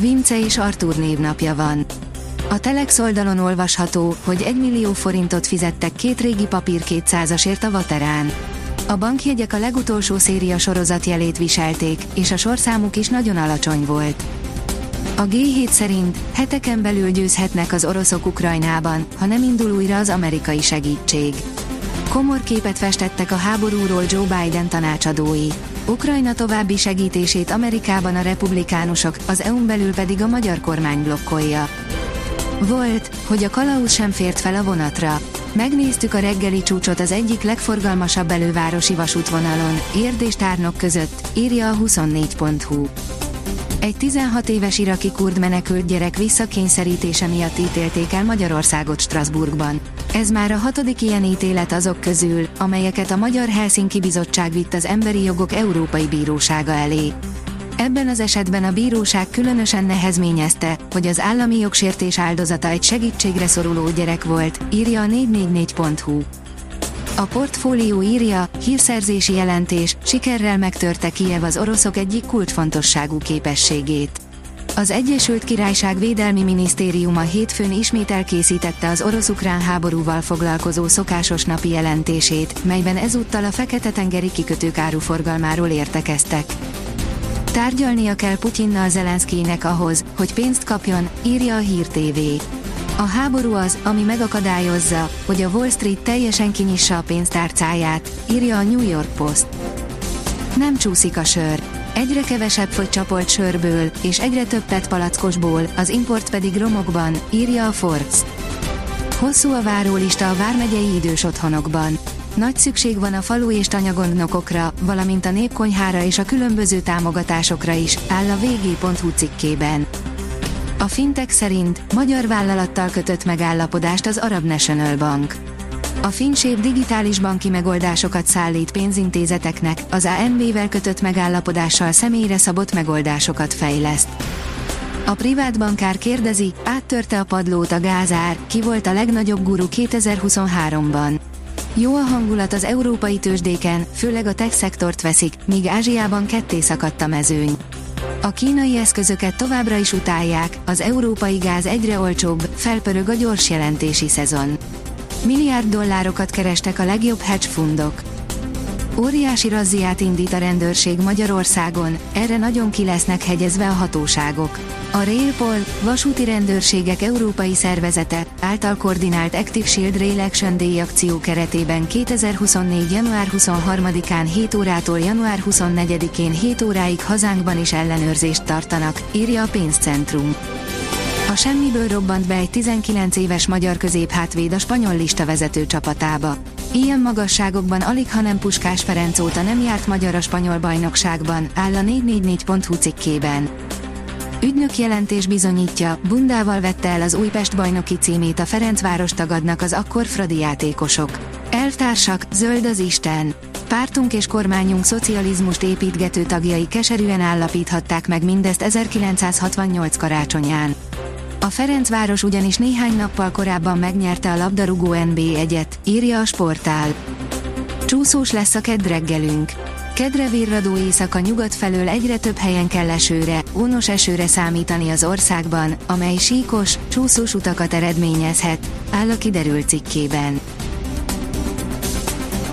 Vince és Artur névnapja van. A Telex oldalon olvasható, hogy 1 millió forintot fizettek két régi papír 200-asért a Vaterán. A bankjegyek a legutolsó széria sorozat jelét viselték, és a sorszámuk is nagyon alacsony volt. A G7 szerint heteken belül győzhetnek az oroszok Ukrajnában, ha nem indul újra az amerikai segítség. Komor képet festettek a háborúról Joe Biden tanácsadói. Ukrajna további segítését Amerikában a republikánusok, az EU-n belül pedig a magyar kormány blokkolja. Volt, hogy a kalauz sem fért fel a vonatra. Megnéztük a reggeli csúcsot az egyik legforgalmasabb elővárosi vasútvonalon, Érd és Tárnok között, írja a 24.hu. Egy 16 éves iraki kurd menekült gyerek visszakényszerítése miatt ítélték el Magyarországot Strasbourgban. Ez már a hatodik ilyen ítélet azok közül, amelyeket a Magyar Helsinki Bizottság vitt az Emberi Jogok Európai Bírósága elé. Ebben az esetben a bíróság különösen nehezményezte, hogy az állami jogsértés áldozata egy segítségre szoruló gyerek volt, írja a 444.hu. A portfólió írja, hírszerzési jelentés, sikerrel megtörte Kiev az oroszok egyik kulcsfontosságú képességét. Az Egyesült Királyság Védelmi Minisztériuma hétfőn ismét elkészítette az orosz-ukrán háborúval foglalkozó szokásos napi jelentését, melyben ezúttal a Fekete-tengeri kikötők áruforgalmáról értekeztek. Tárgyalnia kell Putyinnal Zelenszkijnek ahhoz, hogy pénzt kapjon, írja a Hír TV. A háború az, ami megakadályozza, hogy a Wall Street teljesen kinyissa a pénztárcáját, írja a New York Post. Nem csúszik a sör. Egyre kevesebb fogy csapolt sörből, és egyre több PET palackosból, az import pedig romokban, írja a Forbes. Hosszú a várólista a vármegyei idős otthonokban. Nagy szükség van a falu és tanyagondnokokra, valamint a népkonyhára és a különböző támogatásokra is, áll a vg.hu cikkében. A fintek szerint magyar vállalattal kötött megállapodást az Arab National Bank. A Finsév digitális banki megoldásokat szállít pénzintézeteknek, az ANB-vel kötött megállapodással személyre szabott megoldásokat fejleszt. A privát bankár kérdezi, áttörte a padlót a gázár, ki volt a legnagyobb guru 2023-ban. Jó a hangulat az európai tőzsdéken, főleg a tech szektort veszik, míg Ázsiában ketté szakadt a mezőny. A kínai eszközöket továbbra is utálják, az európai gáz egyre olcsóbb, felpörög a gyors jelentési szezon. Milliárd dollárokat kerestek a legjobb hedge fundok. Óriási razziát indít a rendőrség Magyarországon, erre nagyon ki lesznek hegyezve a hatóságok. A Railpol, vasúti rendőrségek európai szervezete, által koordinált Active Shield Rail Action Day akció keretében 2024. január 23-án 7 órától január 24-én 7 óráig hazánkban is ellenőrzést tartanak, írja a pénzcentrum. A semmiből robbant be egy 19 éves magyar középhátvéd a spanyol lista vezető csapatába. Ilyen magasságokban alig ha nem Puskás Ferenc óta nem járt magyar a spanyol bajnokságban, áll a 444.hu cikkében. Ügynök jelentés bizonyítja, bundával vette el az Újpest bajnoki címét a Ferencváros tagadnak az akkor fradi játékosok. Elvtársak, zöld az Isten. Pártunk és kormányunk szocializmust építgető tagjai keserűen állapíthatták meg mindezt 1968 karácsonyán. A Ferencváros ugyanis néhány nappal korábban megnyerte a labdarúgó NB egyet, írja a sportál. Csúszós lesz a kedreggelünk. Kedre virradó éjszaka nyugat felől egyre több helyen kell esőre, ónos esőre számítani az országban, amely síkos, csúszós utakat eredményezhet, áll a kiderült cikkében.